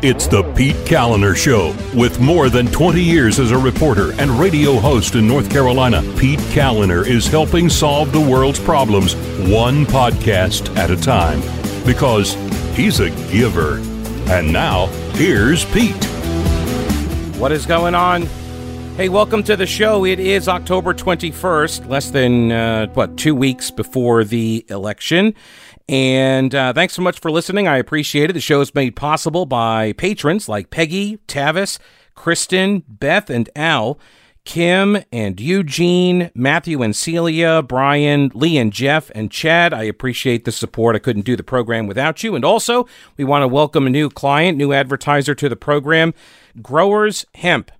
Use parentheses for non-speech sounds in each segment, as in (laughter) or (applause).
It's the Pete Kaliner Show. With more than 20 years as a reporter and radio host in North Carolina, Pete Kaliner is helping solve the world's problems one podcast at a time. Because he's a giver. And now, here's Pete. What is going on? Hey, welcome to the show. It is October 21st, less than, uh, what, two weeks before the election. And uh, thanks so much for listening. I appreciate it. The show is made possible by patrons like Peggy, Tavis, Kristen, Beth, and Al. Kim and Eugene, Matthew and Celia, Brian, Lee and Jeff, and Chad. I appreciate the support. I couldn't do the program without you. And also, we want to welcome a new client, new advertiser to the program, Growers Hemp.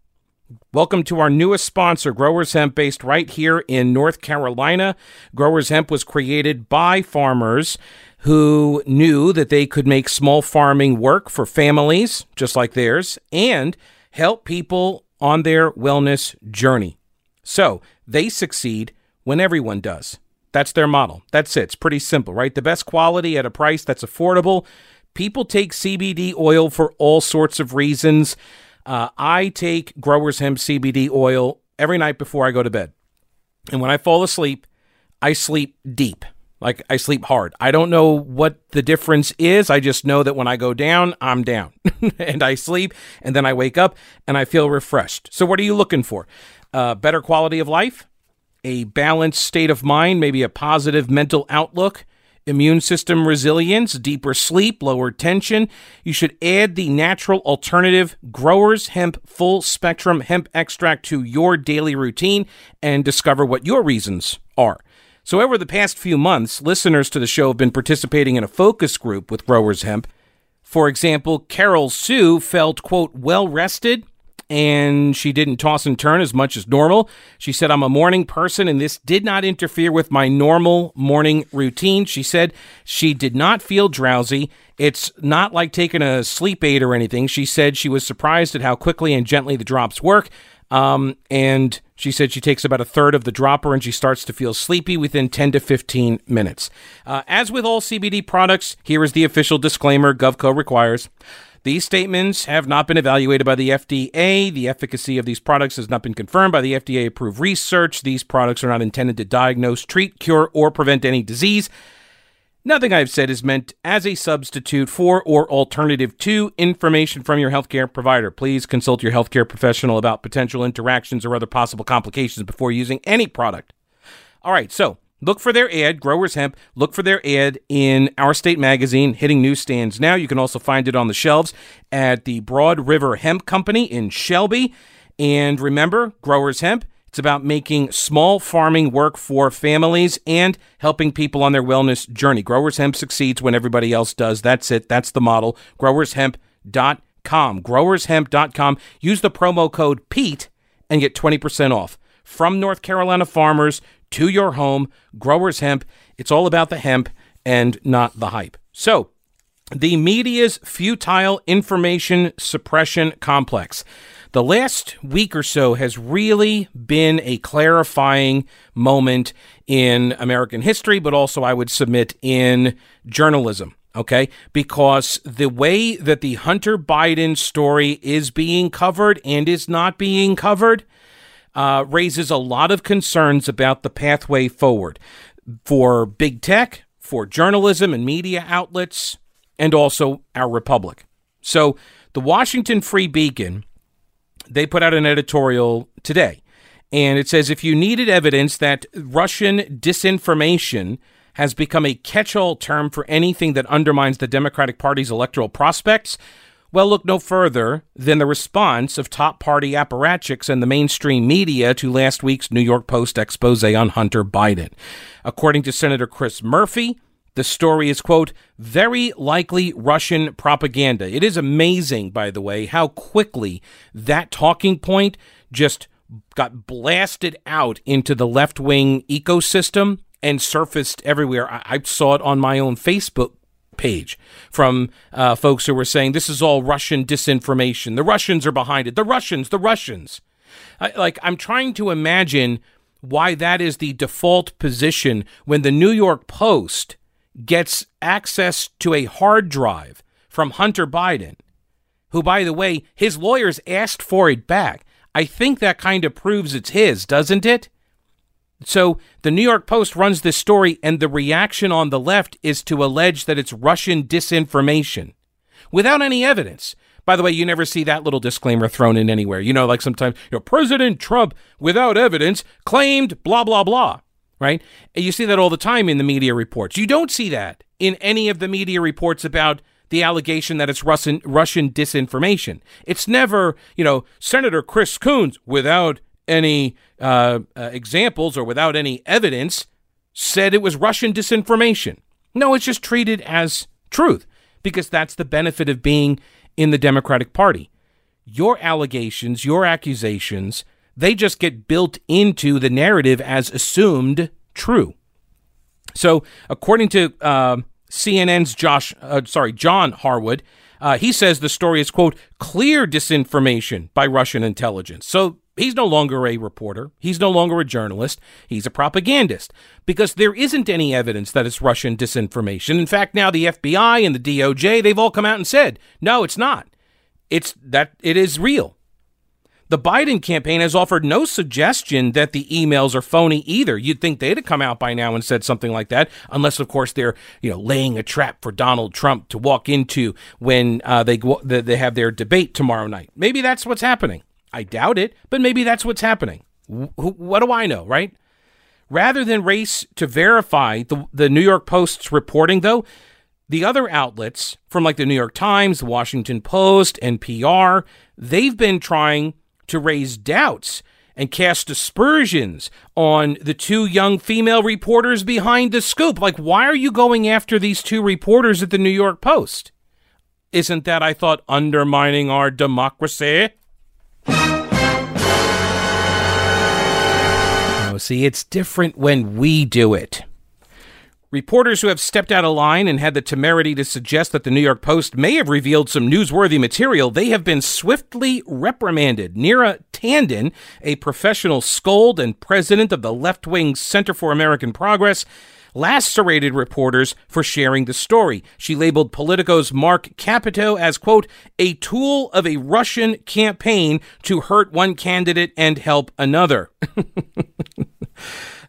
Welcome to our newest sponsor, Growers Hemp, based right here in North Carolina. Growers Hemp was created by farmers who knew that they could make small farming work for families just like theirs and help people on their wellness journey. So they succeed when everyone does. That's their model. That's it. It's pretty simple, right? The best quality at a price that's affordable. People take CBD oil for all sorts of reasons. Uh, I take Growers Hemp CBD oil every night before I go to bed. And when I fall asleep, I sleep deep. Like I sleep hard. I don't know what the difference is. I just know that when I go down, I'm down. (laughs) and I sleep and then I wake up and I feel refreshed. So, what are you looking for? Uh, better quality of life, a balanced state of mind, maybe a positive mental outlook, immune system resilience, deeper sleep, lower tension, you should add the natural alternative Growers Hemp Full Spectrum Hemp Extract to your daily routine and discover what your reasons are. So, over the past few months, listeners to the show have been participating in a focus group with Growers Hemp. For example, Carol Sue felt, quote, well rested and she didn't toss and turn as much as normal. She said, I'm a morning person and this did not interfere with my normal morning routine. She said she did not feel drowsy. It's not like taking a sleep aid or anything. She said she was surprised at how quickly and gently the drops work. Um, and she said she takes about a third of the dropper and she starts to feel sleepy within 10 to 15 minutes. Uh, as with all CBD products, here is the official disclaimer GovCo requires. These statements have not been evaluated by the FDA. The efficacy of these products has not been confirmed by the FDA approved research. These products are not intended to diagnose, treat, cure, or prevent any disease. Nothing I've said is meant as a substitute for or alternative to information from your healthcare provider. Please consult your healthcare professional about potential interactions or other possible complications before using any product. All right, so Look for their ad, Growers Hemp. Look for their ad in Our State Magazine, hitting newsstands now. You can also find it on the shelves at the Broad River Hemp Company in Shelby. And remember, Growers Hemp, it's about making small farming work for families and helping people on their wellness journey. Growers Hemp succeeds when everybody else does. That's it. That's the model. GrowersHemp.com. GrowersHemp.com. Use the promo code PETE and get 20% off. From North Carolina farmers to your home. Growers Hemp. It's all about the hemp and not the hype. So, the media's futile information suppression complex. The last week or so has really been a clarifying moment in American history, but also, I would submit, in journalism. Okay, because the way that the Hunter Biden story is being covered and is not being covered, uh, raises a lot of concerns about the pathway forward for big tech, for journalism and media outlets, and also our republic. So, the Washington Free Beacon, they put out an editorial today, and it says if you needed evidence that Russian disinformation has become a catch all term for anything that undermines the Democratic Party's electoral prospects, well, look no further than the response of top party apparatchiks and the mainstream media to last week's New York Post expose on Hunter Biden. According to Senator Chris Murphy, the story is, quote, very likely Russian propaganda. It is amazing, by the way, how quickly that talking point just got blasted out into the left wing ecosystem and surfaced everywhere. I, I, saw it on my own Facebook page from uh, folks who were saying this is all Russian disinformation. The Russians are behind it. The Russians, the Russians. I, like, I'm trying to imagine why that is the default position when the New York Post gets access to a hard drive from Hunter Biden who, by the way, his lawyers asked for it back. I think that kind of proves it's his, doesn't it? So the New York Post runs this story, and the reaction on the left is to allege that it's Russian disinformation without any evidence. By the way, you never see that little disclaimer thrown in anywhere. You know, like sometimes, you know, President Trump, without evidence, claimed blah, blah, blah, right? And you see that all the time in the media reports. You don't see that in any of the media reports about the allegation that it's Russian, Russian disinformation. It's never, you know, Senator Chris Coons, without any uh, uh, examples or without any evidence, said it was Russian disinformation. No, it's just treated as truth because that's the benefit of being in the Democratic Party. Your allegations, your accusations, they just get built into the narrative as assumed true. So, according to uh, CNN's Josh, uh, sorry, John Harwood, uh, he says the story is quote clear disinformation by Russian intelligence. So He's no longer a reporter. He's no longer a journalist. He's a propagandist because there isn't any evidence that it's Russian disinformation. In fact, now the FBI and the DOJ, they've all come out and said, no, it's not. It's that it is real. The Biden campaign has offered no suggestion that the emails are phony either. You'd think they'd have come out by now and said something like that, unless, of course, they're you know laying a trap for Donald Trump to walk into when uh, they they have their debate tomorrow night. Maybe that's what's happening. I doubt it, but maybe that's what's happening. what do I know, right? Rather than race to verify the, the New York Post's reporting, though, the other outlets from like the New York Times, the Washington Post, NPR, they've been trying to raise doubts and cast aspersions on the two young female reporters behind the scoop. Like, why are you going after these two reporters at the New York Post? Isn't that, I thought, undermining our democracy? Oh, see, it's different when we do it. Reporters who have stepped out of line and had the temerity to suggest that the New York Post may have revealed some newsworthy material, they have been swiftly reprimanded. Neera Tanden, a professional scold and president of the left-wing Center for American Progress, lacerated reporters for sharing the story. She labeled Politico's Marc Caputo as, quote, a tool of a Russian campaign to hurt one candidate and help another. (laughs)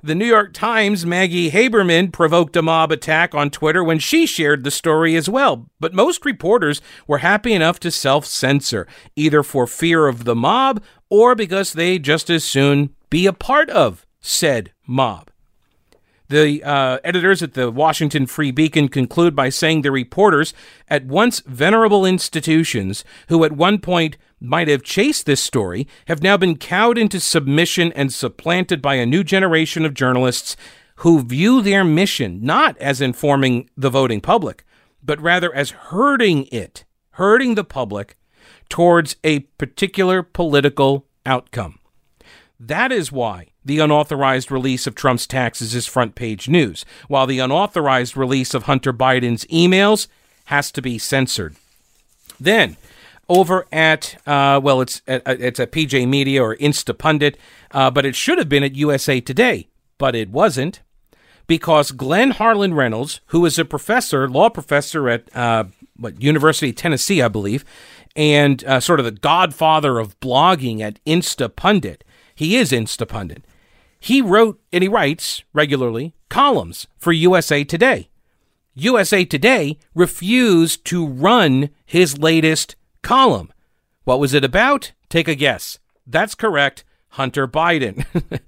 The New York Times' Maggie Haberman provoked a mob attack on Twitter when she shared the story as well. But most reporters were happy enough to self censor, either for fear of the mob or because they just as soon be a part of said mob. The uh, editors at the Washington Free Beacon conclude by saying the reporters at once venerable institutions who at one point might have chased this story have now been cowed into submission and supplanted by a new generation of journalists who view their mission not as informing the voting public, but rather as hurting it, hurting the public towards a particular political outcome. That is why the unauthorized release of Trump's taxes is front page news, while the unauthorized release of Hunter Biden's emails has to be censored. Then, over at uh, well, it's at, it's at PJ Media or Instapundit, uh, but it should have been at USA Today, but it wasn't because Glenn Harlan Reynolds, who is a professor, law professor at uh, what University of Tennessee, I believe, and uh, sort of the godfather of blogging at Instapundit, he is Instapundit. He wrote and he writes regularly columns for USA Today. USA Today refused to run his latest column. What was it about? Take a guess. That's correct. Hunter Biden.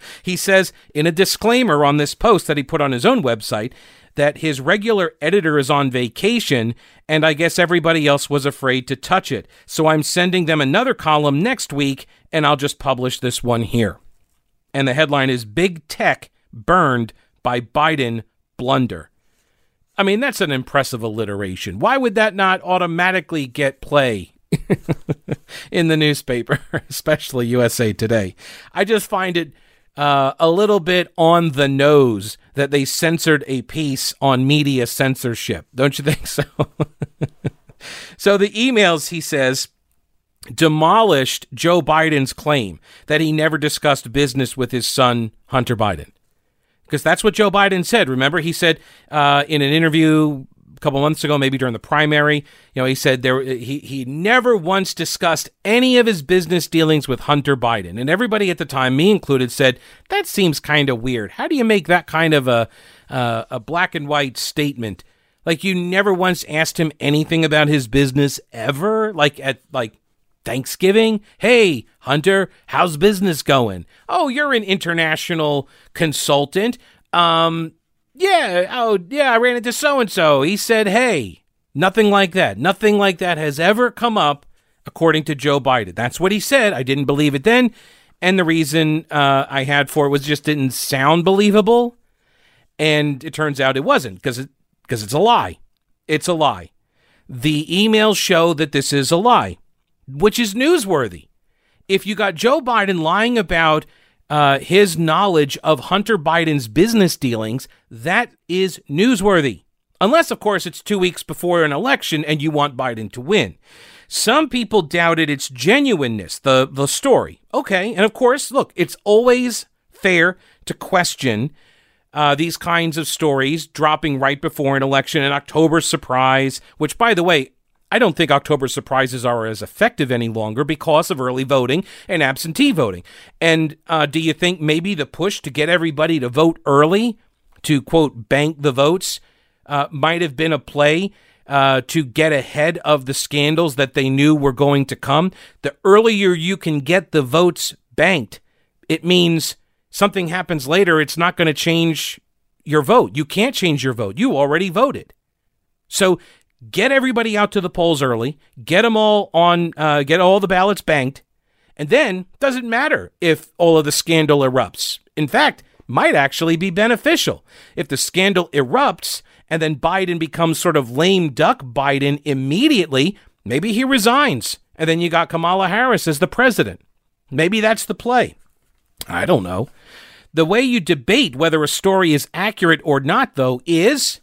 (laughs) he says in a disclaimer on this post that he put on his own website that his regular editor is on vacation and I guess everybody else was afraid to touch it. So I'm sending them another column next week and I'll just publish this one here. And the headline is Big Tech Burned by Biden Blunder. I mean, that's an impressive alliteration. Why would that not automatically get play (laughs) in the newspaper, (laughs) especially USA Today? I just find it uh, a little bit on the nose that they censored a piece on media censorship. Don't you think (laughs) so? so the emails, he says, demolished Joe Biden's claim that he never discussed business with his son, Hunter Biden. Because that's what Joe Biden said. Remember, he said uh, in an interview couple months ago, maybe during the primary. You know, he said there he he never once discussed any of his business dealings with Hunter Biden, and everybody at the time, me included, said that seems kind of weird. How do you make that kind of a uh, a black and white statement? Like you never once asked him anything about his business ever, like at like Thanksgiving. Hey, Hunter, how's business going? Oh, you're an international consultant. Um, yeah, oh, yeah, I ran into so and so. He said, hey, nothing like that. Nothing like that has ever come up, according to Joe Biden. That's what he said. I didn't believe it then. And the reason uh, I had for it was just didn't sound believable. And it turns out it wasn't because it, cause it's a lie. It's a lie. The emails show that this is a lie, which is newsworthy. If you got Joe Biden lying about uh, his knowledge of Hunter Biden's business dealings, that is newsworthy. Unless, of course, it's two weeks before an election and you want Biden to win. Some people doubted its genuineness, the, the story. Okay, and of course, look, it's always fair to question uh, these kinds of stories dropping right before an election, an October surprise, which, by the way, I don't think October surprises are as effective any longer because of early voting and absentee voting. And uh, do you think maybe the push to get everybody to vote early, to quote, bank the votes, uh, might have been a play uh, to get ahead of the scandals that they knew were going to come? The earlier you can get the votes banked, it means something happens later, it's not going to change your vote. You can't change your vote. You already voted. So get everybody out to the polls early, get them all on, uh, get all the ballots banked, and then doesn't matter if all of the scandal erupts. In fact, might actually be beneficial if the scandal erupts and then Biden becomes sort of lame duck Biden immediately. Maybe he resigns, and then you got Kamala Harris as the president. Maybe that's the play. I don't know. The way you debate whether a story is accurate or not, though, is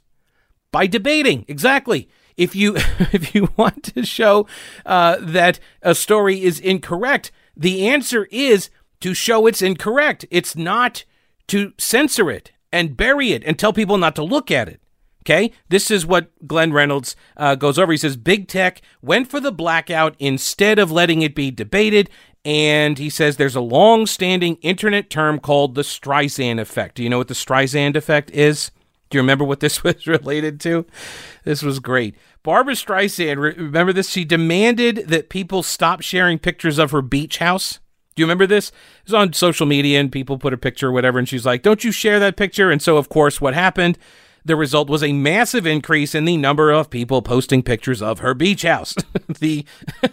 by debating. Exactly if you (laughs) if you want to show uh, that a story is incorrect, the answer is to show it's incorrect. It's not to censor it and bury it and tell people not to look at it. Okay, this is what Glenn Reynolds uh, goes over. He says big tech went for the blackout instead of letting it be debated. And he says there's a long standing internet term called the Streisand effect. Do you know what the Streisand effect is? Do you remember what this (laughs) was related to? This was great. Barbra Streisand, remember this? She demanded that people stop sharing pictures of her beach house. Do you remember this? It was on social media and people put a picture or whatever, and she's like, Don't you share that picture? And so, of course, what happened? The result was a massive increase in the number of people posting pictures of her beach house. (laughs) the (laughs)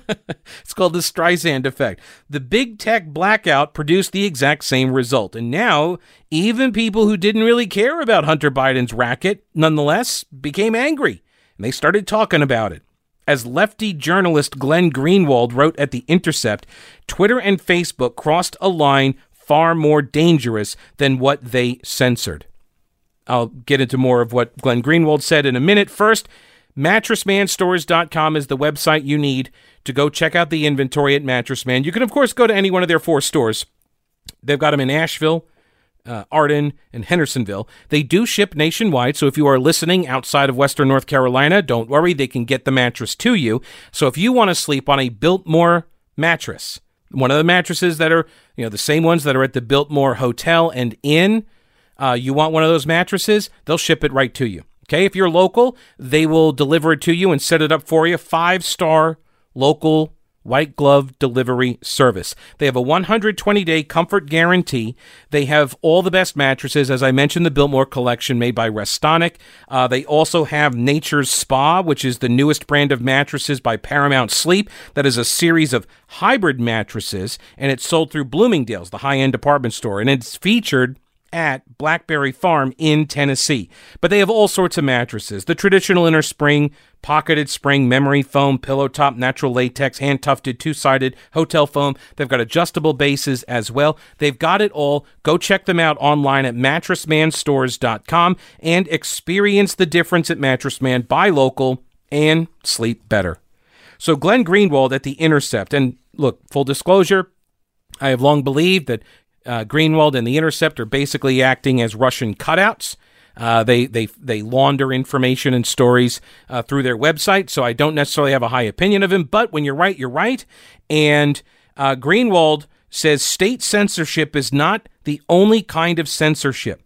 it's called the Streisand effect. The big tech blackout produced the exact same result. And now, even people who didn't really care about Hunter Biden's racket nonetheless became angry and they started talking about it. As lefty journalist Glenn Greenwald wrote at The Intercept, Twitter and Facebook crossed a line far more dangerous than what they censored. I'll get into more of what Glenn Greenwald said in a minute. First, mattressmanstores.com is the website you need to go check out the inventory at Mattress Man. You can, of course, go to any one of their four stores. They've got them in Asheville, uh, Arden, and Hendersonville. They do ship nationwide, so if you are listening outside of Western North Carolina, don't worry, they can get the mattress to you. So if you want to sleep on a Biltmore mattress, one of the mattresses that are, you know, the same ones that are at the Biltmore Hotel and Inn, uh, you want one of those mattresses, they'll ship it right to you. Okay, if you're local, they will deliver it to you and set it up for you. Five star local white glove delivery service. They have a 120 day comfort guarantee. They have all the best mattresses, as I mentioned, the Biltmore collection made by Restonic. Uh, they also have Nature's Spa, which is the newest brand of mattresses by Paramount Sleep. That is a series of hybrid mattresses, and it's sold through Bloomingdale's, the high end department store, and it's featured at Blackberry Farm in Tennessee. But they have all sorts of mattresses the traditional inner spring, pocketed spring, memory foam, pillow top, natural latex, hand tufted, two sided, hotel foam. They've got adjustable bases as well. They've got it all. Go check them out online at mattressmanstores.com and experience the difference at Mattress Man. Buy local and sleep better. So, Glenn Greenwald at The Intercept, and look, full disclosure, I have long believed that uh, Greenwald and The Intercept are basically acting as Russian cutouts. Uh, they they they launder information and stories uh, through their website, so I don't necessarily have a high opinion of him. But when you're right, you're right. And uh, Greenwald says state censorship is not the only kind of censorship.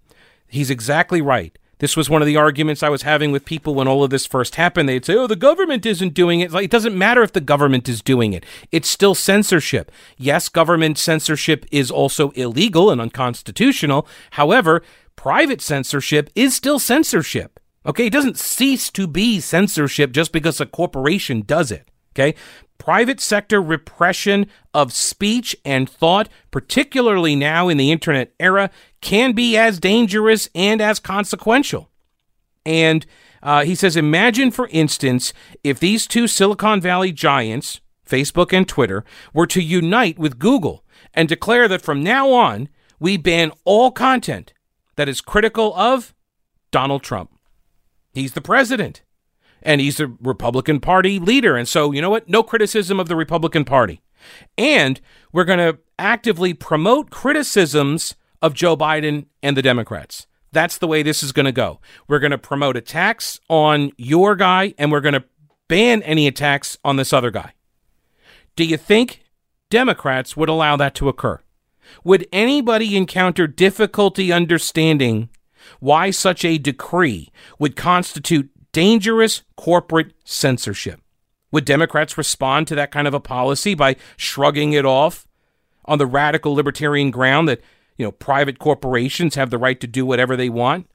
He's exactly right. This was one of the arguments I was having with people when all of this first happened. They'd say, "Oh, the government isn't doing it." Like, it doesn't matter if the government is doing it; it's still censorship. Yes, government censorship is also illegal and unconstitutional. However, private censorship is still censorship. Okay, it doesn't cease to be censorship just because a corporation does it. Okay, private sector repression of speech and thought, particularly now in the internet era, can be as dangerous and as consequential. And uh, he says, imagine, for instance, if these two Silicon Valley giants, Facebook and Twitter, were to unite with Google and declare that from now on, we ban all content that is critical of Donald Trump. He's the president and he's the Republican Party leader. And so, you know what? No criticism of the Republican Party. And we're going to actively promote criticisms of Joe Biden and the Democrats. That's the way this is going to go. We're going to promote attacks on your guy, and we're going to ban any attacks on this other guy. Do you think Democrats would allow that to occur? Would anybody encounter difficulty understanding why such a decree would constitute dangerous corporate censorship? Would Democrats respond to that kind of a policy by shrugging it off on the radical libertarian ground that you know, private corporations have the right to do whatever they want?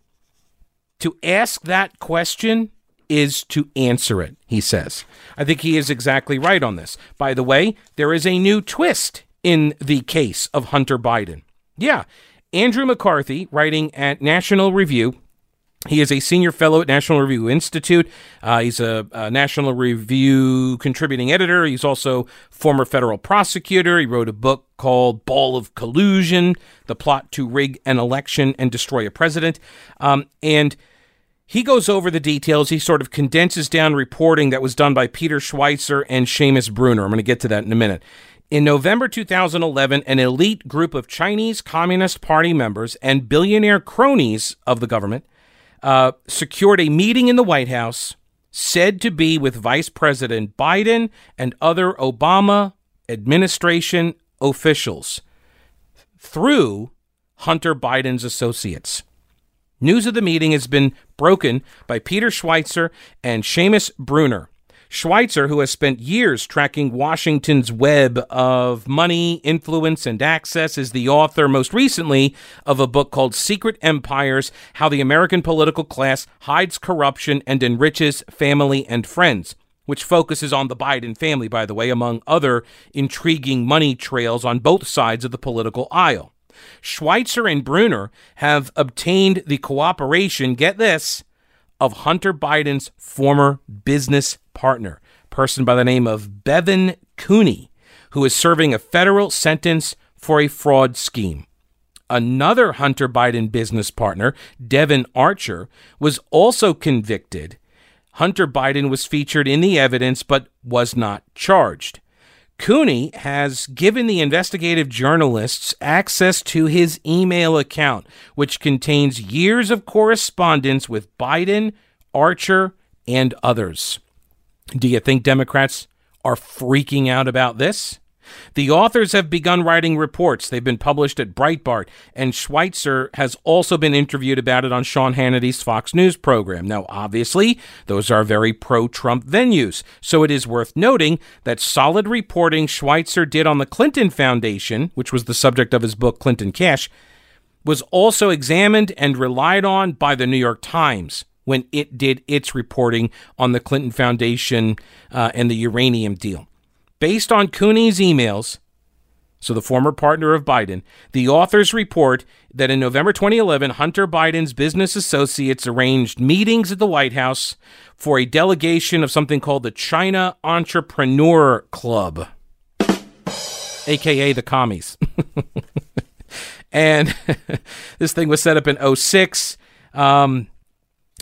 To ask that question is to answer it, he says. I think he is exactly right on this. By the way, there is a new twist in the case of Hunter Biden. Yeah, Andrew McCarthy, writing at National Review, he is a senior fellow at National Review Institute. Uh, he's a, a, National Review contributing editor. He's also former federal prosecutor. He wrote a book called Ball of Collusion: The Plot to Rig an Election and Destroy a President. Um, and he goes over the details. He sort of condenses down reporting that was done by Peter Schweizer and Seamus Bruner. I'm going to get to that in a minute. In November 2011, an elite group of Chinese Communist Party members and billionaire cronies of the government uh, secured a meeting in the White House said to be with Vice President Biden and other Obama administration officials through Hunter Biden's associates. News of the meeting has been broken by Peter Schweizer and Seamus Bruner. Schweizer, who has spent years tracking Washington's web of money, influence, and access, is the author, most recently, of a book called Secret Empires How the American Political Class Hides Corruption and Enriches Family and Friends which focuses on the Biden family, by the way, among other intriguing money trails on both sides of the political aisle. Schweizer and Bruner have obtained the cooperation, get this, of Hunter Biden's former business partner, person by the name of Bevan Cooney, who is serving a federal sentence for a fraud scheme. Another Hunter Biden business partner, Devon Archer, was also convicted. Hunter Biden was featured in the evidence but was not charged. Cooney has given the investigative journalists access to his email account, which contains years of correspondence with Biden, Archer, and others. Do you think Democrats are freaking out about this? The authors have begun writing reports. They've been published at Breitbart, and Schweizer has also been interviewed about it on Sean Hannity's Fox News program. Now, obviously, those are very pro Trump venues, so it is worth noting that solid reporting Schweizer did on the Clinton Foundation, which was the subject of his book Clinton Cash, was also examined and relied on by the New York Times when it did its reporting on the Clinton Foundation uh, and the uranium deal. Based on Cooney's emails, so the former partner of Biden, the authors report that in November 2011, Hunter Biden's business associates arranged meetings at the White House for a delegation of something called the China Entrepreneur Club, aka the commies. (laughs) and (laughs) this thing was set up in 06. Um,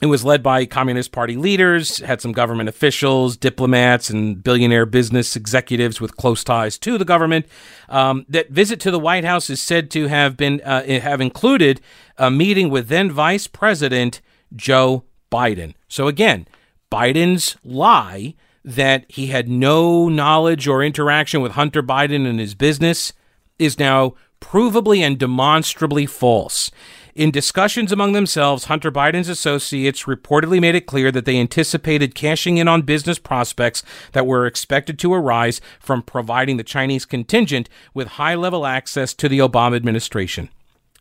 It was led by Communist Party leaders, had some government officials, diplomats, and billionaire business executives with close ties to the government. Um, that visit to the White House is said to have been uh, have included a meeting with then Vice President Joe Biden. So again, Biden's lie that he had no knowledge or interaction with Hunter Biden and his business is now provably and demonstrably false. In discussions among themselves, Hunter Biden's associates reportedly made it clear that they anticipated cashing in on business prospects that were expected to arise from providing the Chinese contingent with high level access to the Obama administration.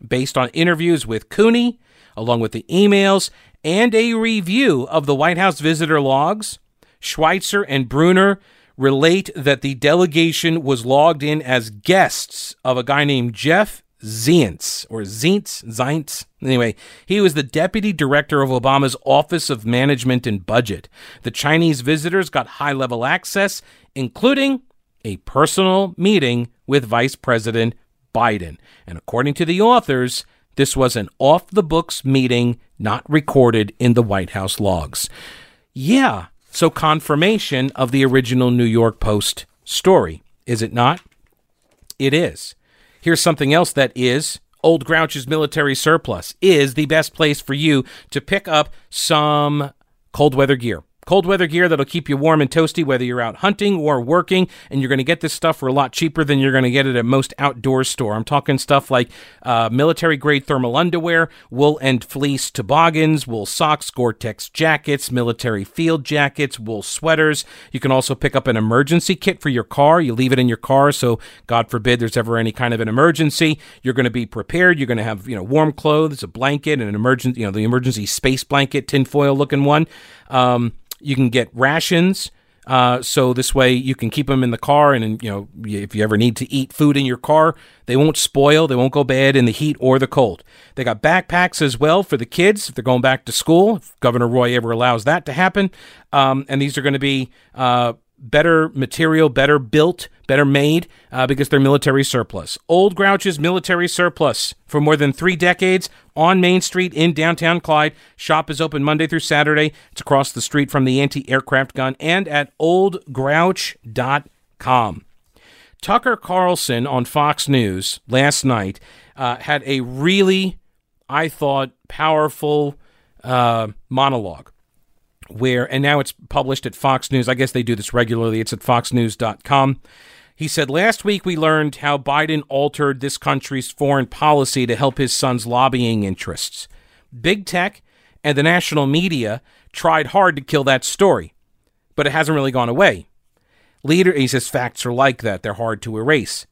Based on interviews with Cooney, along with the emails and a review of the White House visitor logs, Schweizer and Bruner relate that the delegation was logged in as guests of a guy named Jeff Zients or Zients, Zients. Anyway, he was the deputy director of Obama's Office of Management and Budget. The Chinese visitors got high level access, including a personal meeting with Vice President Biden. And according to the authors, this was an off the books meeting not recorded in the White House logs. Yeah, so confirmation of the original New York Post story, is it not? It is. Here's something else that is. Old Grouch's military surplus is the best place for you to pick up some cold weather gear cold weather gear that'll keep you warm and toasty whether you're out hunting or working and you're going to get this stuff for a lot cheaper than you're going to get it at most outdoor store. I'm talking stuff like uh, military grade thermal underwear wool and fleece toboggans wool socks gore-tex jackets military field jackets wool sweaters. You can also pick up an emergency kit for your car. You leave it in your car so god forbid there's ever any kind of an emergency. You're going to be prepared. You're going to have you know warm clothes a blanket and an emergency you know the emergency space blanket tinfoil looking one. Um, you can get rations. Uh, so this way you can keep them in the car, and you know if you ever need to eat food in your car, they won't spoil, they won't go bad in the heat or the cold. They got backpacks as well for the kids if they're going back to school. If Governor Roy ever allows that to happen, um, and these are going to be uh, better material, better built, better made uh, because they're military surplus. Old Grouch's military surplus for more than three decades on Main Street in downtown Clyde. Shop is open Monday through Saturday. It's across the street from the anti aircraft gun and at oldgrouch.com. Tucker Carlson on Fox News last night uh, had a really, I thought, powerful uh, monologue where, and now it's published at Fox News. I guess they do this regularly. It's at foxnews.com. He said, Last week we learned how Biden altered this country's foreign policy to help his son's lobbying interests. Big tech and the national media tried hard to kill that story, but it hasn't really gone away. Leader, he says, facts are like that. They're hard to erase.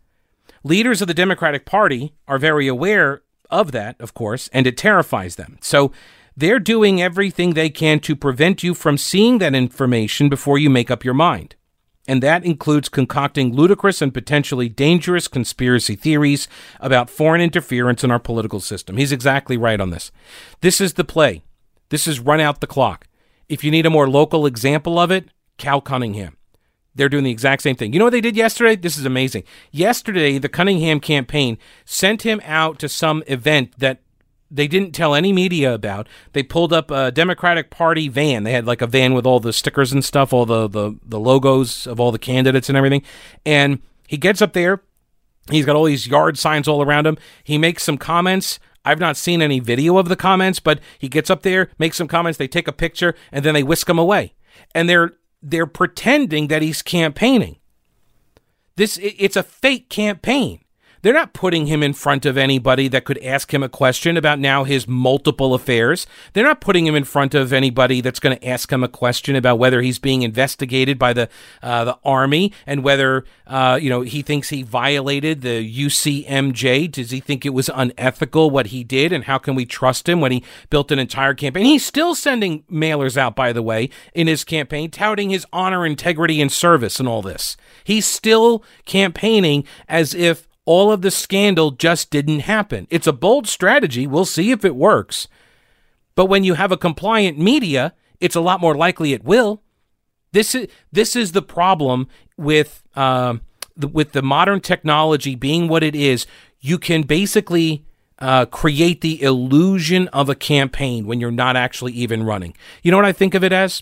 Leaders of the Democratic Party are very aware of that, of course, and it terrifies them. So they're doing everything they can to prevent you from seeing that information before you make up your mind. And that includes concocting ludicrous and potentially dangerous conspiracy theories about foreign interference in our political system. He's exactly right on this. This is the play. This is run out the clock. If you need a more local example of it, Cal Cunningham. They're doing the exact same thing. You know what they did yesterday? This is amazing. Yesterday, the Cunningham campaign sent him out to some event that they didn't tell any media about. They pulled up a Democratic Party van. They had like a van with all the stickers and stuff, all the the, the logos of all the candidates and everything. And he gets up there. He's got all these yard signs all around him. He makes some comments. I've not seen any video of the comments, but he gets up there, makes some comments, they take a picture, and then they whisk him away. And they're they're pretending that he's campaigning. This it's a fake campaign. They're not putting him in front of anybody that could ask him a question about now his multiple affairs. They're not putting him in front of anybody that's going to ask him a question about whether he's being investigated by the uh, the army and whether uh, you know he thinks he violated the UCMJ. Does he think it was unethical what he did, and how can we trust him when he built an entire campaign? He's still sending mailers out, by the way, in his campaign, touting his honor, integrity, and service, and all this. He's still campaigning as if all of the scandal just didn't happen. It's a bold strategy. We'll see if it works. But when you have a compliant media, it's a lot more likely it will. This is this is the problem with uh, the, with the modern technology being what it is. You can basically uh, create the illusion of a campaign when you're not actually even running. You know what I think of it as?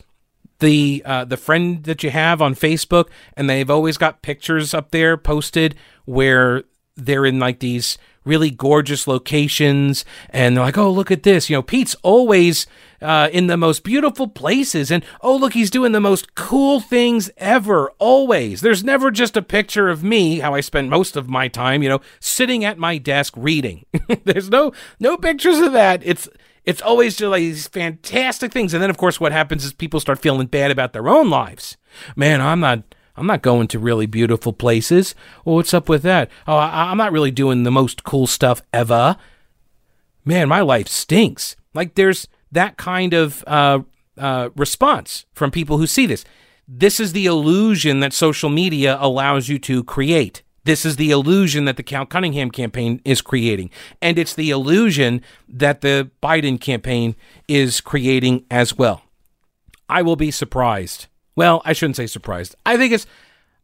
The uh, the friend that you have on Facebook, and they've always got pictures up there posted where they're in like these really gorgeous locations and they're like oh look at this. You know pete's always uh, in the most beautiful places and oh look he's doing the most cool things ever always. There's never just a picture of me how i spend most of my time you know sitting at my desk reading. (laughs) There's no no pictures of that. It's it's always just like these fantastic things and then of course what happens is people start feeling bad about their own lives. Man i'm not I'm not going to really beautiful places. Well, what's up with that? Oh, I, am not really doing the most cool stuff ever. Man, my life stinks. Like there's that kind of uh, uh, response from people who see this. This is the illusion that social media allows you to create. This is the illusion that the Cal Cunningham campaign is creating. And it's the illusion that the Biden campaign is creating as well. I will be surprised well, I shouldn't say surprised. I think it's.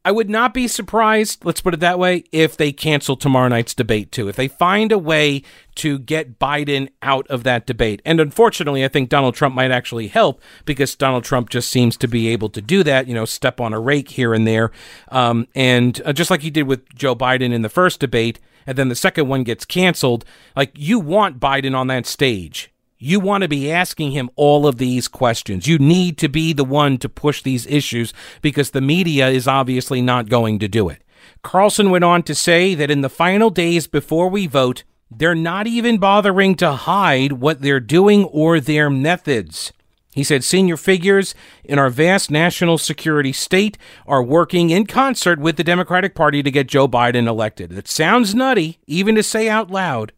I would not be surprised, let's put it that way, if they cancel tomorrow night's debate too. If they find a way to get Biden out of that debate. And unfortunately, I think Donald Trump might actually help because Donald Trump just seems to be able to do that, you know, step on a rake here and there. Um, and uh, just like he did with Joe Biden in the first debate, and then the second one gets canceled, like you want Biden on that stage you want to be asking him all of these questions. You need to be the one to push these issues because the media is obviously not going to do it. Carlson went on to say that in the final days before we vote, they're not even bothering to hide what they're doing or their methods. He said senior figures in our vast national security state are working in concert with the Democratic Party to get Joe Biden elected. It sounds nutty, even to say out loud,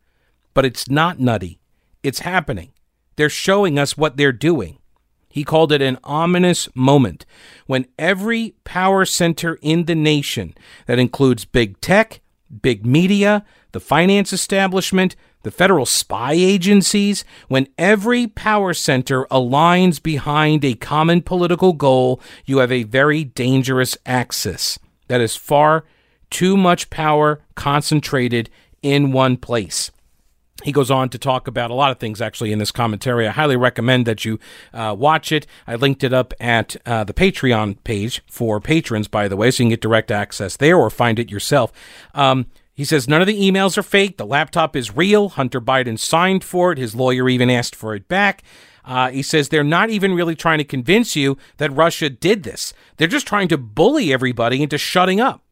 but it's not nutty. It's happening. They're showing us what they're doing. He called it an ominous moment when every power center in the nation, that includes big tech, big media, the finance establishment, the federal spy agencies, when every power center aligns behind a common political goal, you have a very dangerous axis. That is far too much power concentrated in one place. He goes on to talk about a lot of things actually in this commentary. I highly recommend that you uh, watch it. I linked it up at uh, the Patreon page for patrons, by the way, so you can get direct access there or find it yourself. Um, he says none of the emails are fake. The laptop is real. Hunter Biden signed for it. His lawyer even asked for it back. Uh, he says they're not even really trying to convince you that Russia did this. They're just trying to bully everybody into shutting up.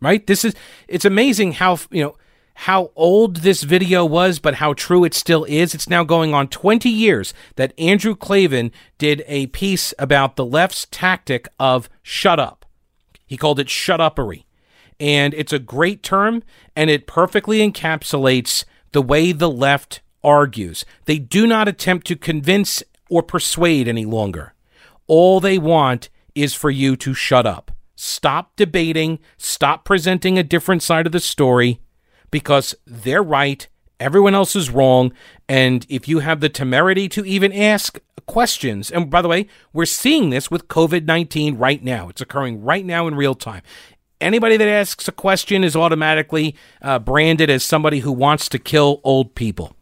Right? This is it's amazing how you know how old this video was, but how true it still is. It's now going on 20 years that Andrew Klavan did a piece about the left's tactic of shut up. He called it shut uppery. And it's a great term, and it perfectly encapsulates the way the left argues. They do not attempt to convince or persuade any longer. All they want is for you to shut up. Stop debating, stop presenting a different side of the story, because they're right, everyone else is wrong, and if you have the temerity to even ask questions, and by the way, we're seeing this with COVID 19 right now, it's occurring right now in real time. Anybody that asks a question is automatically uh, branded as somebody who wants to kill old people.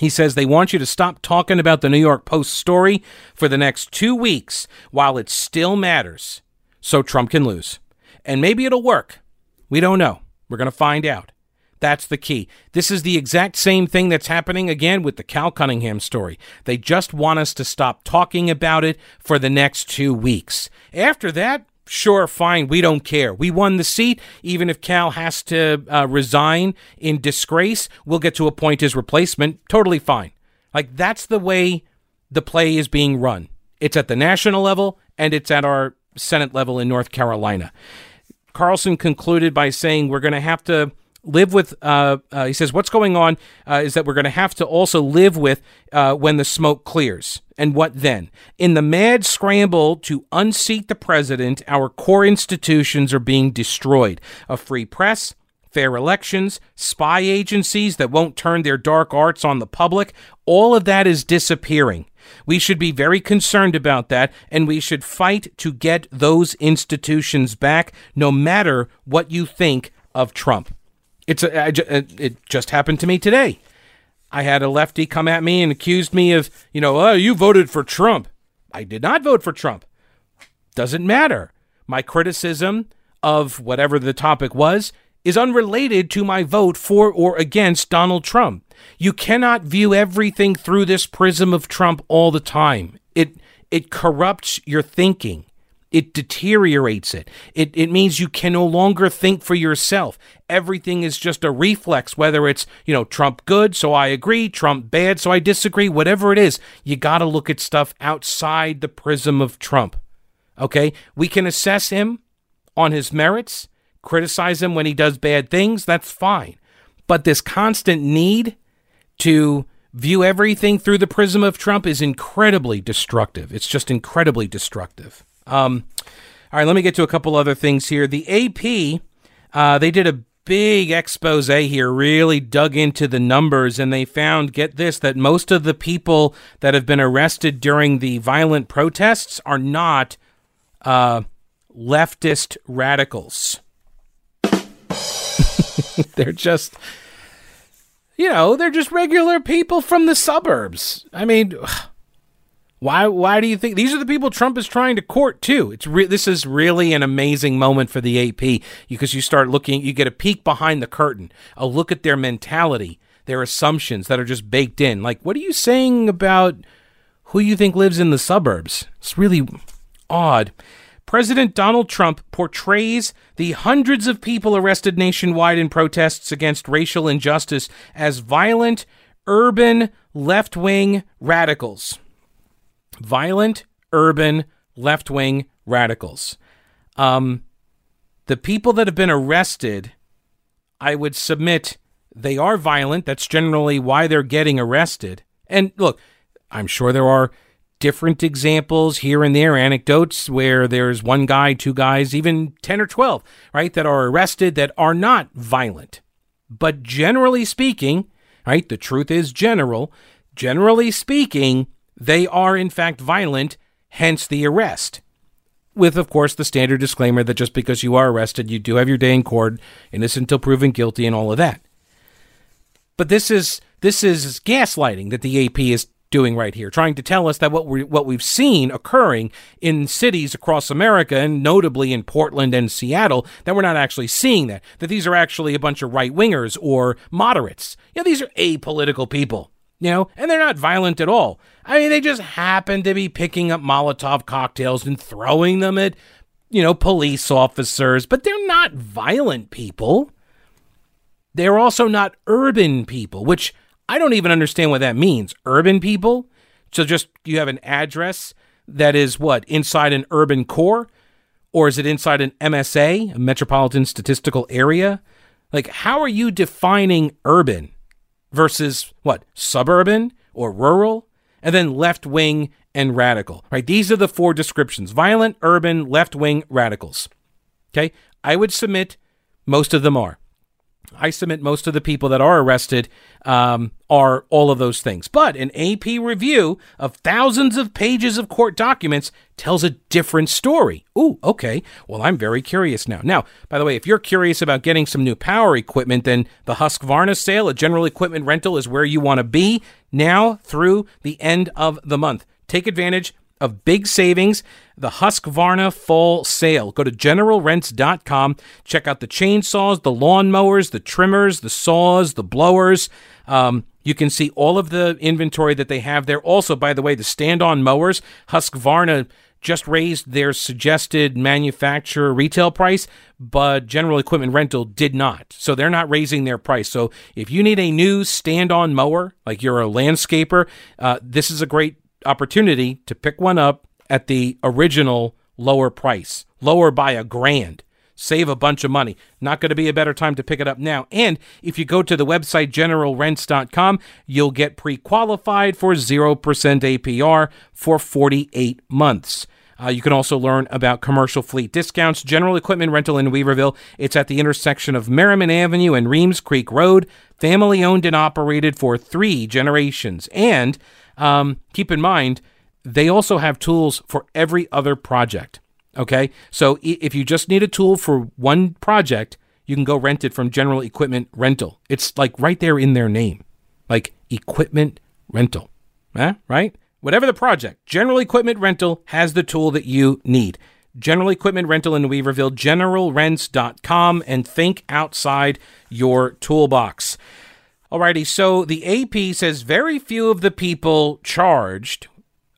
He says they want you to stop talking about the New York Post story for the next two weeks while it still matters so Trump can lose. And maybe it'll work. We don't know. We're going to find out. That's the key. This is the exact same thing that's happening again with the Cal Cunningham story. They just want us to stop talking about it for the next two weeks. After that, sure, fine, we don't care. We won the seat. Even if Cal has to uh, resign in disgrace, we'll get to appoint his replacement. Totally fine. Like, that's the way the play is being run. It's at the national level and it's at our Senate level in North Carolina. Carlson concluded by saying we're going to have to live with uh, uh, he says what's going on uh, is that we're going to have to also live with uh, when the smoke clears. And what then? In the mad scramble to unseat the president our core institutions are being destroyed. A free press fair elections spy agencies that won't turn their dark arts on the public all of that is disappearing. We should be very concerned about that, and we should fight to get those institutions back, no matter what you think of Trump. It's a, it just happened to me today. I had a lefty come at me and accused me of, you know, oh, you voted for Trump. I did not vote for Trump. Doesn't matter. My criticism of whatever the topic was is unrelated to my vote for or against Donald Trump. You cannot view everything through this prism of Trump all the time. It it corrupts your thinking. It deteriorates it. It it means you can no longer think for yourself. Everything is just a reflex, whether it's, you know, Trump good, so I agree, Trump bad, so I disagree, whatever it is, you gotta look at stuff outside the prism of Trump. Okay? We can assess him on his merits, criticize him when he does bad things, that's fine. But this constant need to view everything through the prism of Trump is incredibly destructive. It's just incredibly destructive. Um, all right, let me get to a couple other things here. The AP, uh, they did a big expose here, really dug into the numbers, and they found, get this, that most of the people that have been arrested during the violent protests are not uh, leftist radicals. (laughs) they're just, you know, they're just regular people from the suburbs. I mean, why? Why do you think these are the people Trump is trying to court too? It's re- this is really an amazing moment for the AP because you start looking, you get a peek behind the curtain, a look at their mentality, their assumptions that are just baked in. Like, what are you saying about who you think lives in the suburbs? It's really odd. President Donald Trump portrays the hundreds of people arrested nationwide in protests against racial injustice as violent, urban, left wing radicals. Violent, urban, left wing radicals. Um, the people that have been arrested, I would submit they are violent. That's generally why they're getting arrested. And look, I'm sure there are different examples here and there, anecdotes where there's one guy, two guys, even 10 or 12, right, that are arrested that are not violent. But generally speaking, right, the truth is general. Generally speaking, they are in fact violent, hence the arrest. With, of course, the standard disclaimer that just because you are arrested, you do have your day in court, innocent until proven guilty, and all of that. But this is this is gaslighting that the AP is doing right here, trying to tell us that what we what we've seen occurring in cities across America and notably in Portland and Seattle that we're not actually seeing that that these are actually a bunch of right wingers or moderates. You know, these are apolitical people. You know, and they're not violent at all. I mean, they just happen to be picking up Molotov cocktails and throwing them at, you know, police officers, but they're not violent people. They're also not urban people, which I don't even understand what that means. Urban people? So just you have an address that is what? Inside an urban core? Or is it inside an MSA, a metropolitan statistical area? Like, how are you defining urban versus what? Suburban or rural? And then left wing and radical, right? These are the four descriptions violent, urban, left wing, radicals. Okay. I would submit most of them are. I submit most of the people that are arrested um, are all of those things. But an AP review of thousands of pages of court documents tells a different story. Ooh, okay. Well, I'm very curious now. Now, by the way, if you're curious about getting some new power equipment, then the Husqvarna sale at General Equipment Rental is where you want to be now through the end of the month. Take advantage of big savings, the Husqvarna fall sale. Go to generalrents.com. Check out the chainsaws, the lawnmowers, the trimmers, the saws, the blowers. Um, you can see all of the inventory that they have there. Also, by the way, the stand on mowers, Husqvarna just raised their suggested manufacturer retail price, but General Equipment Rental did not. So they're not raising their price. So if you need a new stand on mower, like you're a landscaper, uh, this is a great opportunity to pick one up at the original lower price, lower by a grand. Save a bunch of money. Not going to be a better time to pick it up now. And if you go to the website generalrents.com, you'll get pre qualified for 0% APR for 48 months. Uh, you can also learn about commercial fleet discounts, general equipment rental in Weaverville. It's at the intersection of Merrimon Avenue and Reems Creek Road, family owned and operated for three generations. And um, keep in mind, they also have tools for every other project. Okay. So if you just need a tool for one project, you can go rent it from General Equipment Rental. It's like right there in their name. Like equipment rental. Eh? Right? Whatever the project, General Equipment Rental has the tool that you need. General Equipment Rental in Weaverville, generalrents.com, and think outside your toolbox. Alrighty, so the AP says very few of the people charged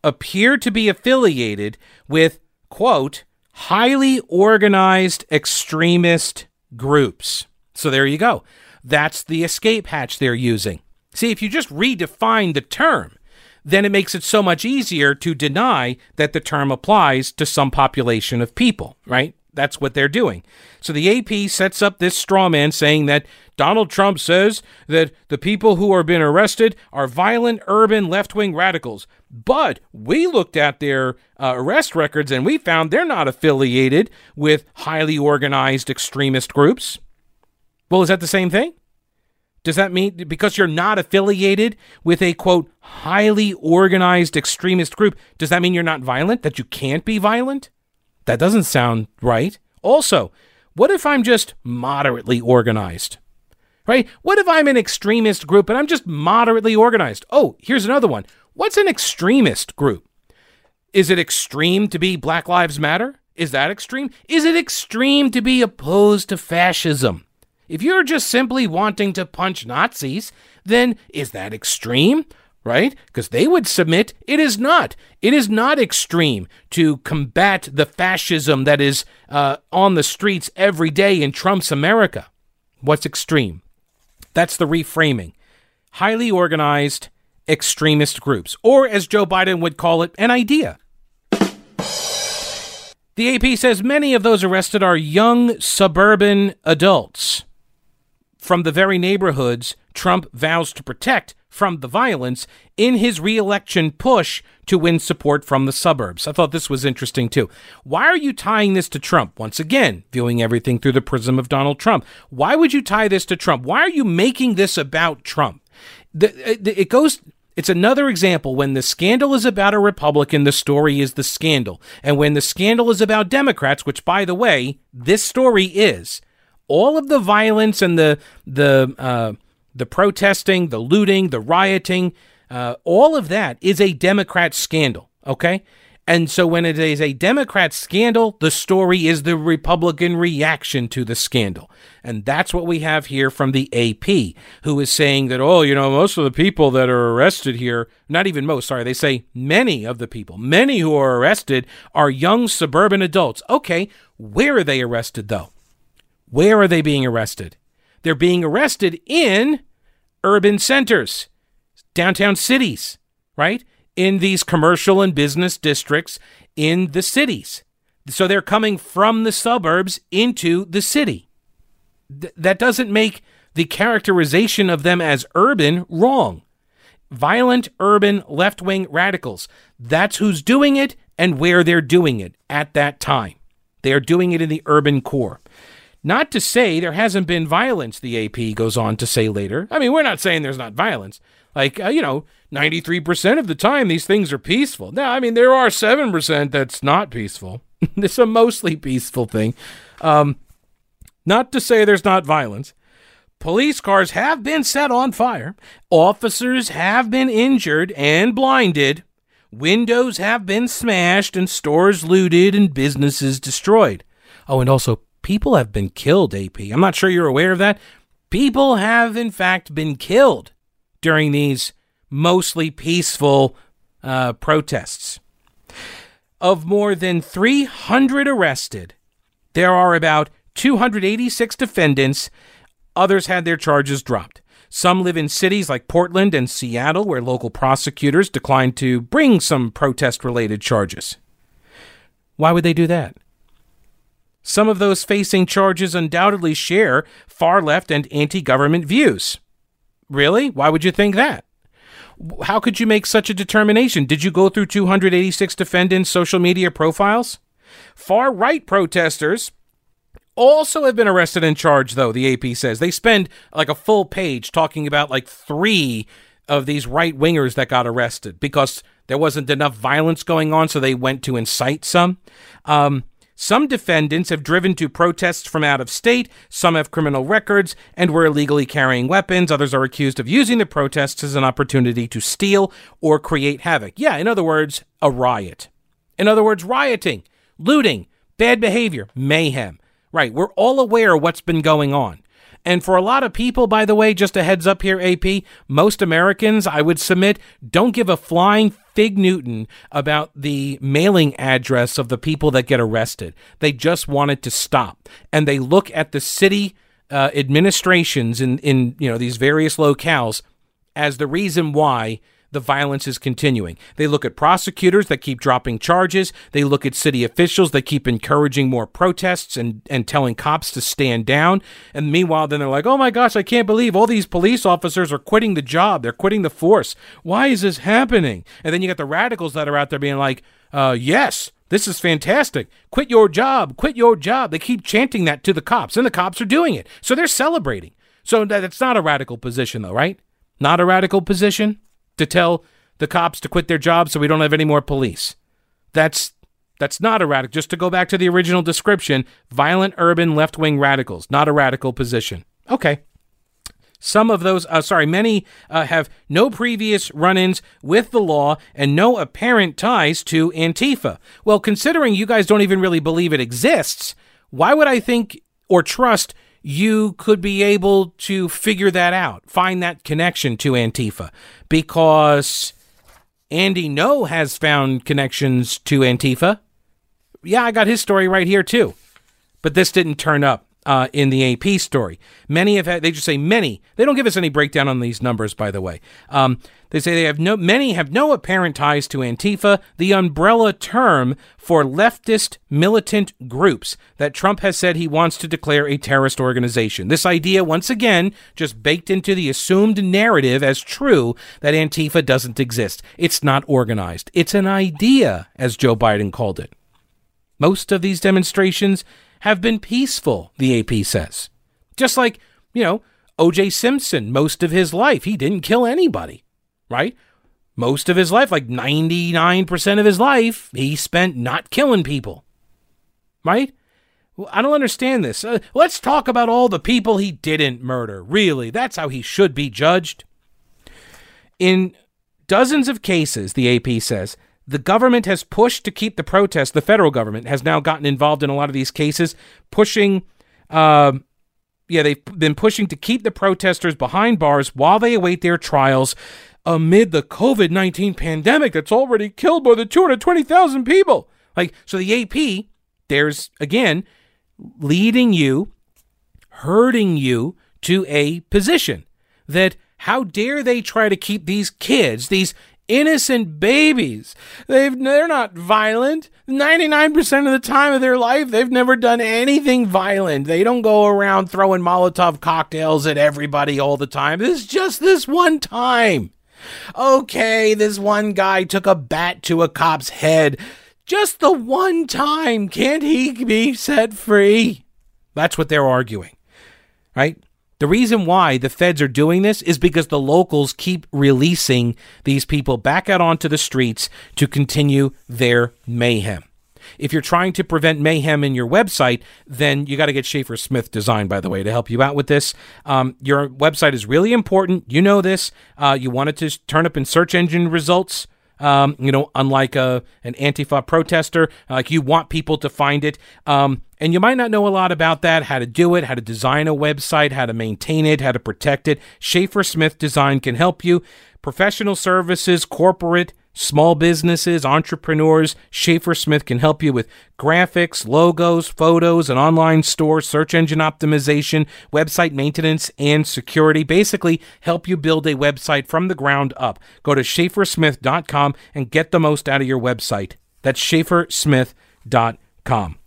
appear to be affiliated with, quote, highly organized extremist groups. So there you go. That's the escape hatch they're using. See, if you just redefine the term, then it makes it so much easier to deny that the term applies to some population of people, right? That's what they're doing. So the AP sets up this straw man saying that Donald Trump says that the people who are being arrested are violent urban left wing radicals. But we looked at their uh, arrest records and we found they're not affiliated with highly organized extremist groups. Well, is that the same thing? Does that mean because you're not affiliated with a quote highly organized extremist group, does that mean you're not violent? That you can't be violent? That doesn't sound right. Also, what if I'm just moderately organized? Right? What if I'm an extremist group and I'm just moderately organized? Oh, here's another one. What's an extremist group? Is it extreme to be Black Lives Matter? Is that extreme? Is it extreme to be opposed to fascism? If you're just simply wanting to punch Nazis, then is that extreme? Right? Because they would submit it is not. It is not extreme to combat the fascism that is uh, on the streets every day in Trump's America. What's extreme? That's the reframing. Highly organized extremist groups, or as Joe Biden would call it, an idea. The AP says many of those arrested are young suburban adults from the very neighborhoods Trump vows to protect from the violence in his reelection push to win support from the suburbs. I thought this was interesting too. Why are you tying this to Trump? Once again, viewing everything through the prism of Donald Trump. Why would you tie this to Trump? Why are you making this about Trump? Uh, it goes it's another example when the scandal is about a Republican, the story is the scandal. And when the scandal is about Democrats, which by the way, this story is, all of the violence and the the uh, the protesting, the looting, the rioting, uh, all of that is a Democrat scandal. Okay. And so when it is a Democrat scandal, the story is the Republican reaction to the scandal. And that's what we have here from the AP, who is saying that, oh, you know, most of the people that are arrested here, not even most, sorry, they say many of the people, many who are arrested are young suburban adults. Okay, where are they arrested though? Where are they being arrested? They're being arrested in urban centers, downtown cities, right? In these commercial and business districts in the cities. So they're coming from the suburbs into the city. Th- that doesn't make the characterization of them as urban wrong. Violent urban left wing radicals. That's who's doing it and where they're doing it at that time. They are doing it in the urban core. Not to say there hasn't been violence, the AP goes on to say later. I mean, we're not saying there's not violence. Like, uh, you know, 93% of the time these things are peaceful. Now, I mean, there are 7% that's not peaceful. (laughs) it's a mostly peaceful thing. Um, not to say there's not violence. Police cars have been set on fire. Officers have been injured and blinded. Windows have been smashed and stores looted and businesses destroyed. Oh, and also people have been killed, AP. I'm not sure you're aware of that. People have, in fact, been killed during these mostly peaceful uh, protests. Of more than 300 arrested, there are about 286 defendants. Others had their charges dropped. Some live in cities like Portland and Seattle, where local prosecutors declined to bring some protest related charges. Why would they do that? Some of those facing charges undoubtedly share far left and anti government views. Really? Why would you think that? How could you make such a determination? Did you go through 286 defendants' social media profiles? Far right protesters also have been arrested and charged, though, the AP says. They spend like a full page talking about like three of these right wingers that got arrested because there wasn't enough violence going on, so they went to incite some. Um, Some defendants have driven to protests from out of state, some have criminal records and were illegally carrying weapons. Others are accused of using the protests as an opportunity to steal or create havoc. Yeah, in other words, a riot. In other words, rioting, looting, bad behavior, mayhem. Right, we're all aware of what's been going on. And for a lot of people, by the way, just a heads up here, AP, most Americans, I would submit, don't give a flying fig Newton about the mailing address of the people that get arrested. They just want it to stop. And they look at the city uh, administrations in, in you know these various locales as the reason why the violence is continuing. They look at prosecutors that keep dropping charges. They look at city officials that keep encouraging more protests and, and telling cops to stand down. And meanwhile, then they're like, oh my gosh, I can't believe all these police officers are quitting the job. They're quitting the force. Why is this happening? And then you got the radicals that are out there being like, uh, yes, this is fantastic. Quit your job. Quit your job. They keep chanting that to the cops, and the cops are doing it. So they're celebrating. So that's not a radical position, though, right? Not a radical position? To tell the cops to quit their jobs so we don't have any more police. That's that's not a radical. Just to go back to the original description, violent urban left-wing radicals, not a radical position. Okay. Some of those, uh, sorry, many uh, have no previous run ins with the law and no apparent ties to Antifa. Well, considering you guys don't even really believe it exists, why would I think or trust you could be able to figure that out, find that connection to Antifa, because Andy Ngo has found connections to Antifa. Yeah, I got his story right here too, but this didn't turn up uh, in the AP story. Many have had, they just say many. They don't give us any breakdown on these numbers, by the way. Um, they say they have no, many have no apparent ties to Antifa, the umbrella term for leftist militant groups that Trump has said he wants to declare a terrorist organization. This idea, once again, just baked into the assumed narrative as true that Antifa doesn't exist. It's not organized. It's an idea, as Joe Biden called it. Most of these demonstrations have been peaceful, the AP says. Just like, you know, O.J. Simpson, most of his life, he didn't kill anybody, right? Most of his life, like 99% of his life, he spent not killing people, right? I don't understand this. Uh, let's talk about all the people he didn't murder. Really, that's how he should be judged. In dozens of cases, the AP says, the government has pushed to keep the protests. The federal government has now gotten involved in a lot of these cases, pushing. Uh, yeah, they've been pushing to keep the protesters behind bars while they await their trials amid the COVID 19 pandemic that's already killed more than 220,000 people. Like, so the AP, there's again leading you, hurting you to a position that how dare they try to keep these kids, these innocent babies. They've they're not violent. 99% of the time of their life they've never done anything violent. They don't go around throwing Molotov cocktails at everybody all the time. This is just this one time. Okay, this one guy took a bat to a cop's head. Just the one time. Can't he be set free? That's what they're arguing. Right? The reason why the feds are doing this is because the locals keep releasing these people back out onto the streets to continue their mayhem. If you're trying to prevent mayhem in your website, then you got to get Schaefer Smith Design, by the way, to help you out with this. Um, your website is really important. You know this. Uh, you want it to turn up in search engine results. Um, you know, unlike a an Antifa protester, like you want people to find it. Um, and you might not know a lot about that, how to do it, how to design a website, how to maintain it, how to protect it. Schaefer Smith Design can help you. Professional services, corporate, small businesses, entrepreneurs, Schaefer Smith can help you with graphics, logos, photos, an online store, search engine optimization, website maintenance, and security. Basically, help you build a website from the ground up. Go to schaefersmith.com and get the most out of your website. That's schaefersmith.com.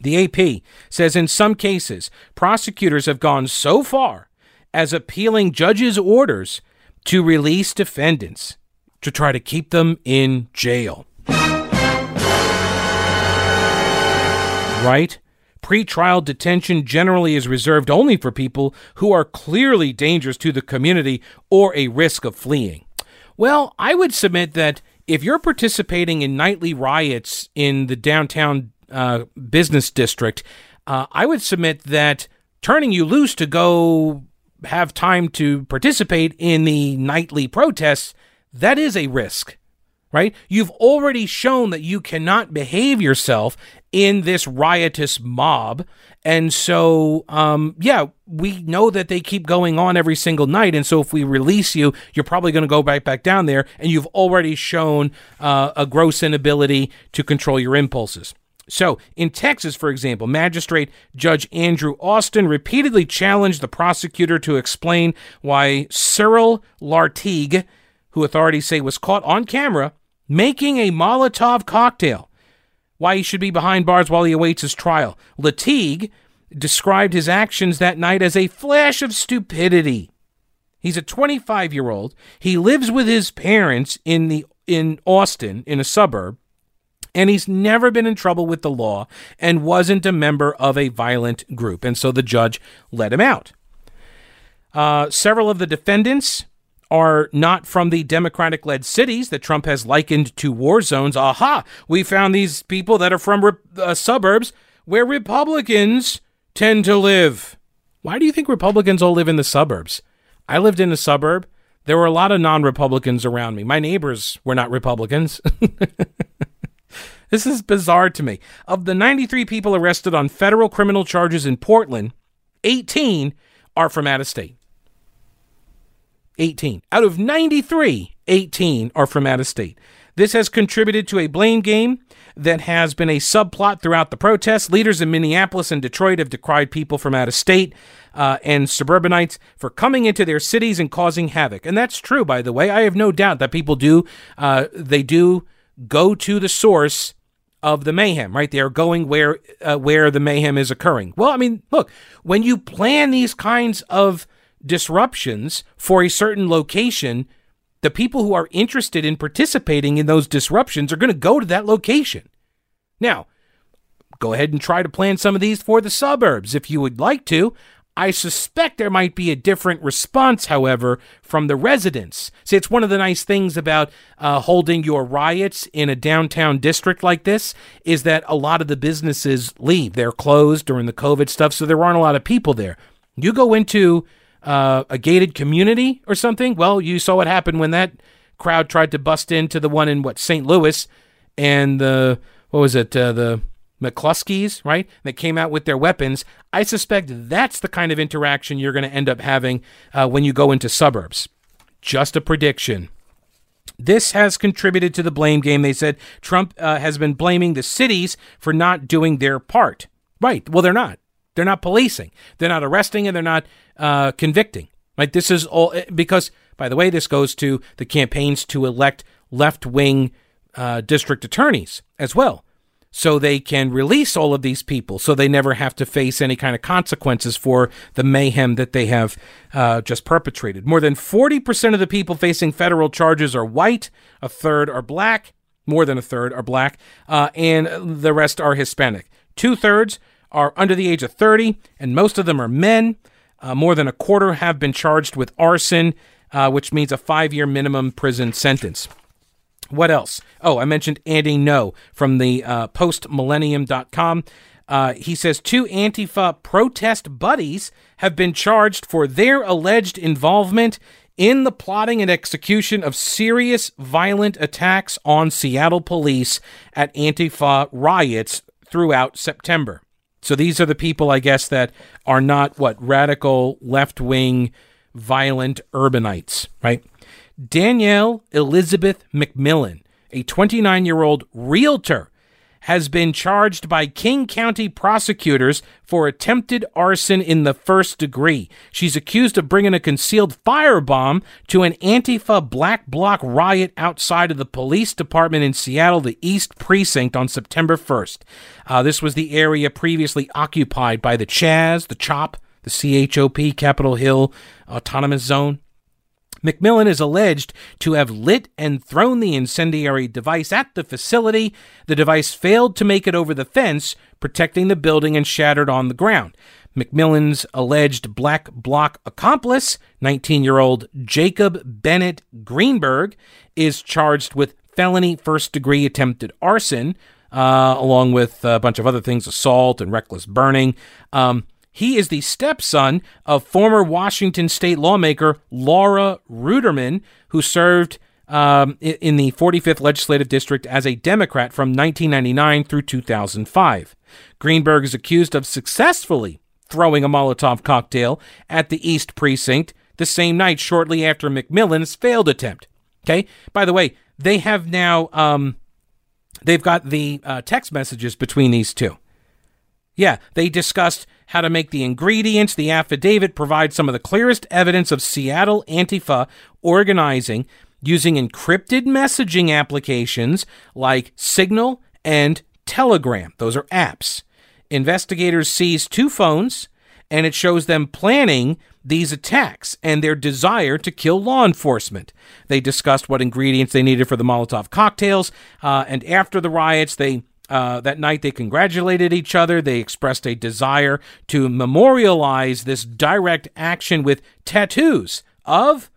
The AP says in some cases, prosecutors have gone so far as appealing judges' orders to release defendants to try to keep them in jail. Right? Pre-trial detention generally is reserved only for people who are clearly dangerous to the community or a risk of fleeing. Well, I would submit that if you're participating in nightly riots in the downtown uh, business district, uh, I would submit that turning you loose to go have time to participate in the nightly protests, that is a risk, right? You've already shown that you cannot behave yourself in this riotous mob. And so, um, yeah, we know that they keep going on every single night. And so, if we release you, you're probably going to go right back down there. And you've already shown uh, a gross inability to control your impulses. So, in Texas, for example, Magistrate Judge Andrew Austin repeatedly challenged the prosecutor to explain why Cyril Lartigue, who authorities say was caught on camera making a Molotov cocktail, why he should be behind bars while he awaits his trial. Lartigue described his actions that night as a flash of stupidity. He's a 25 year old. He lives with his parents in the in Austin, in a suburb and he's never been in trouble with the law and wasn't a member of a violent group. And so the judge let him out. Uh, several of the defendants are not from the Democratic led cities that Trump has likened to war zones. Aha! We found these people that are from uh, suburbs where Republicans tend to live. Why do you think Republicans all live in the suburbs? I lived in a suburb. There were a lot of non Republicans around me. My neighbors were not Republicans. (laughs) This is bizarre to me. Of the 93 people arrested on federal criminal charges in Portland, 18 are from out of state. 18. Out of 93, 18 are from out of state. This has contributed to a blame game that has been a subplot throughout the protests. Leaders in Minneapolis and Detroit have decried people from out of state uh, and suburbanites for coming into their cities and causing havoc. And that's true, by the way. I have no doubt that people do, uh, they do go to the source of the mayhem, right? They are going where uh, where the mayhem is occurring. Well, I mean, look, when you plan these kinds of disruptions for a certain location, the people who are interested in participating in those disruptions are going to go to that location. Now, go ahead and try to plan some of these for the suburbs if you would like to. I suspect there might be a different response, however, from the residents. See, it's one of the nice things about uh, holding your riots in a downtown district like this is that a lot of the businesses leave. They're closed during the COVID stuff, so there aren't a lot of people there. You go into uh, a gated community or something, well, you saw what happened when that crowd tried to bust into the one in, what, St. Louis, and the, what was it, uh, the McCloskeys, right, that came out with their weapons. I suspect that's the kind of interaction you're going to end up having uh, when you go into suburbs. Just a prediction. This has contributed to the blame game. They said Trump uh, has been blaming the cities for not doing their part. Right. Well, they're not. They're not policing. They're not arresting and they're not uh, convicting. Right. This is all eh, because, by the way, this goes to the campaigns to elect left wing uh, district attorneys as well so they can release all of these people so they never have to face any kind of consequences for the mayhem that they have uh, just perpetrated. More than 40% of the people facing federal charges are white, a third are black, more than a third are black, uh, and the rest are Hispanic. Two thirds are under the age of 30, and most of them are men. Uh, more than a quarter have been charged with arson, uh, which means a five year minimum prison sentence. What else? Oh, I mentioned Andy Ngo from the uh, postmillennial.com. Uh, he says two Antifa protest buddies have been charged for their alleged involvement in the plotting and execution of serious violent attacks on Seattle police at Antifa riots throughout September. So these are the people, I guess, that are not what radical left wing violent urbanites, right? Danielle Elizabeth McMillan, a 29 year old realtor, has been charged by King County prosecutors for attempted arson in the first degree. She's accused of bringing a concealed firebomb to an Antifa black bloc riot outside of the police department in Seattle, the East Precinct, on September 1st. Uh, this was the area previously occupied by the Chaz, the CHOP, the CHOP, Capitol Hill Autonomous Zone. McMillan is alleged to have lit and thrown the incendiary device at the facility. The device failed to make it over the fence, protecting the building, and shattered on the ground. McMillan's alleged black bloc accomplice, 19 year old Jacob Bennett Greenberg, is charged with felony first degree attempted arson. uh, along with a bunch of other things, assault and reckless burning. Um, he is the stepson of former Washington state lawmaker Laura Ruderman, who served um, in the 45th legislative district as a Democrat from 1999 through 2005. Greenberg is accused of successfully throwing a Molotov cocktail at the East Precinct the same night shortly after McMillan's failed attempt. Okay. By the way, they have now um, they've got the uh, text messages between these two. Yeah, they discussed how to make the ingredients. The affidavit provides some of the clearest evidence of Seattle Antifa organizing using encrypted messaging applications like Signal and Telegram. Those are apps. Investigators seize two phones and it shows them planning these attacks and their desire to kill law enforcement. They discussed what ingredients they needed for the Molotov cocktails, uh, and after the riots, they uh, that night they congratulated each other. They expressed a desire to memorialize this direct action with tattoos of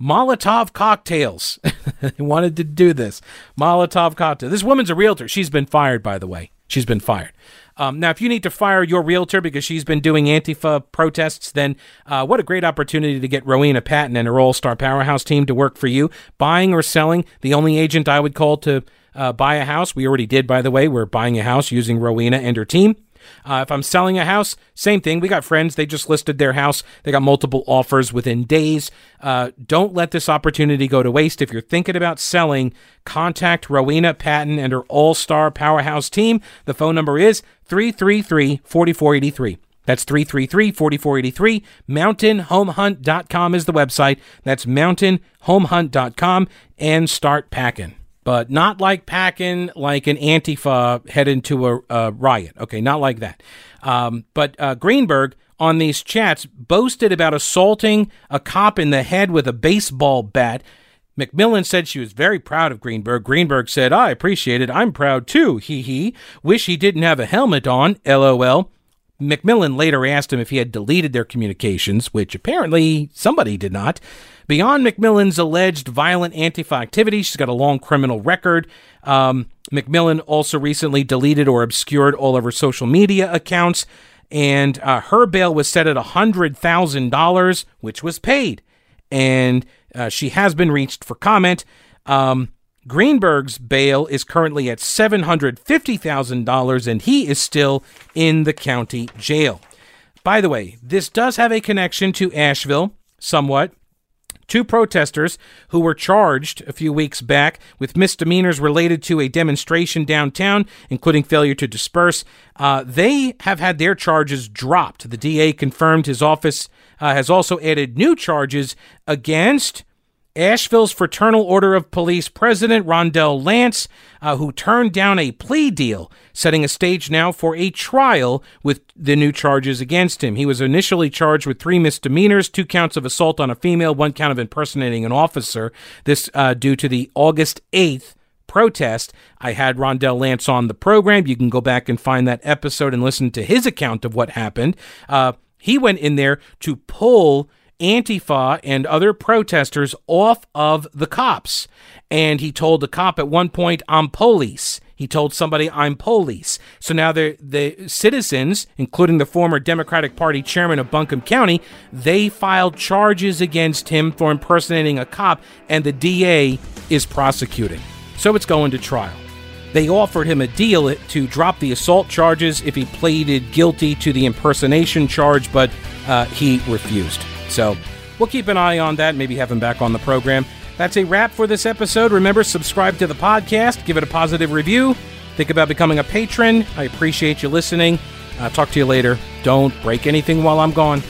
Molotov cocktails. (laughs) they wanted to do this. Molotov cocktail. This woman's a realtor. She's been fired, by the way. She's been fired. Um, now, if you need to fire your realtor because she's been doing Antifa protests, then uh, what a great opportunity to get Rowena Patton and her All Star Powerhouse team to work for you. Buying or selling, the only agent I would call to uh, buy a house, we already did, by the way. We're buying a house using Rowena and her team. Uh, if I'm selling a house, same thing. We got friends. They just listed their house. They got multiple offers within days. Uh, don't let this opportunity go to waste. If you're thinking about selling, contact Rowena Patton and her all star powerhouse team. The phone number is 333 4483. That's 333 4483. MountainHomeHunt.com is the website. That's MountainHomeHunt.com and start packing but not like packing like an Antifa head into a, a riot. Okay, not like that. Um, but uh, Greenberg on these chats boasted about assaulting a cop in the head with a baseball bat. McMillan said she was very proud of Greenberg. Greenberg said, I appreciate it. I'm proud too. He he. Wish he didn't have a helmet on. LOL. McMillan later asked him if he had deleted their communications, which apparently somebody did not. Beyond McMillan's alleged violent Antifa activity, she's got a long criminal record. Um, McMillan also recently deleted or obscured all of her social media accounts, and uh, her bail was set at $100,000, which was paid. And uh, she has been reached for comment. Um, Greenberg's bail is currently at $750,000, and he is still in the county jail. By the way, this does have a connection to Asheville, somewhat. Two protesters who were charged a few weeks back with misdemeanors related to a demonstration downtown, including failure to disperse, uh, they have had their charges dropped. The DA confirmed his office uh, has also added new charges against Asheville's Fraternal Order of Police President Rondell Lance, uh, who turned down a plea deal, setting a stage now for a trial with the new charges against him. He was initially charged with three misdemeanors, two counts of assault on a female, one count of impersonating an officer. This uh, due to the August 8th protest. I had Rondell Lance on the program. You can go back and find that episode and listen to his account of what happened. Uh, he went in there to pull Antifa and other protesters off of the cops. And he told the cop at one point, I'm police. He told somebody, I'm police. So now the, the citizens, including the former Democratic Party chairman of Buncombe County, they filed charges against him for impersonating a cop, and the DA is prosecuting. So it's going to trial. They offered him a deal to drop the assault charges if he pleaded guilty to the impersonation charge, but uh, he refused. So we'll keep an eye on that, maybe have him back on the program. That's a wrap for this episode. Remember, subscribe to the podcast, give it a positive review, think about becoming a patron. I appreciate you listening. Uh, talk to you later. Don't break anything while I'm gone.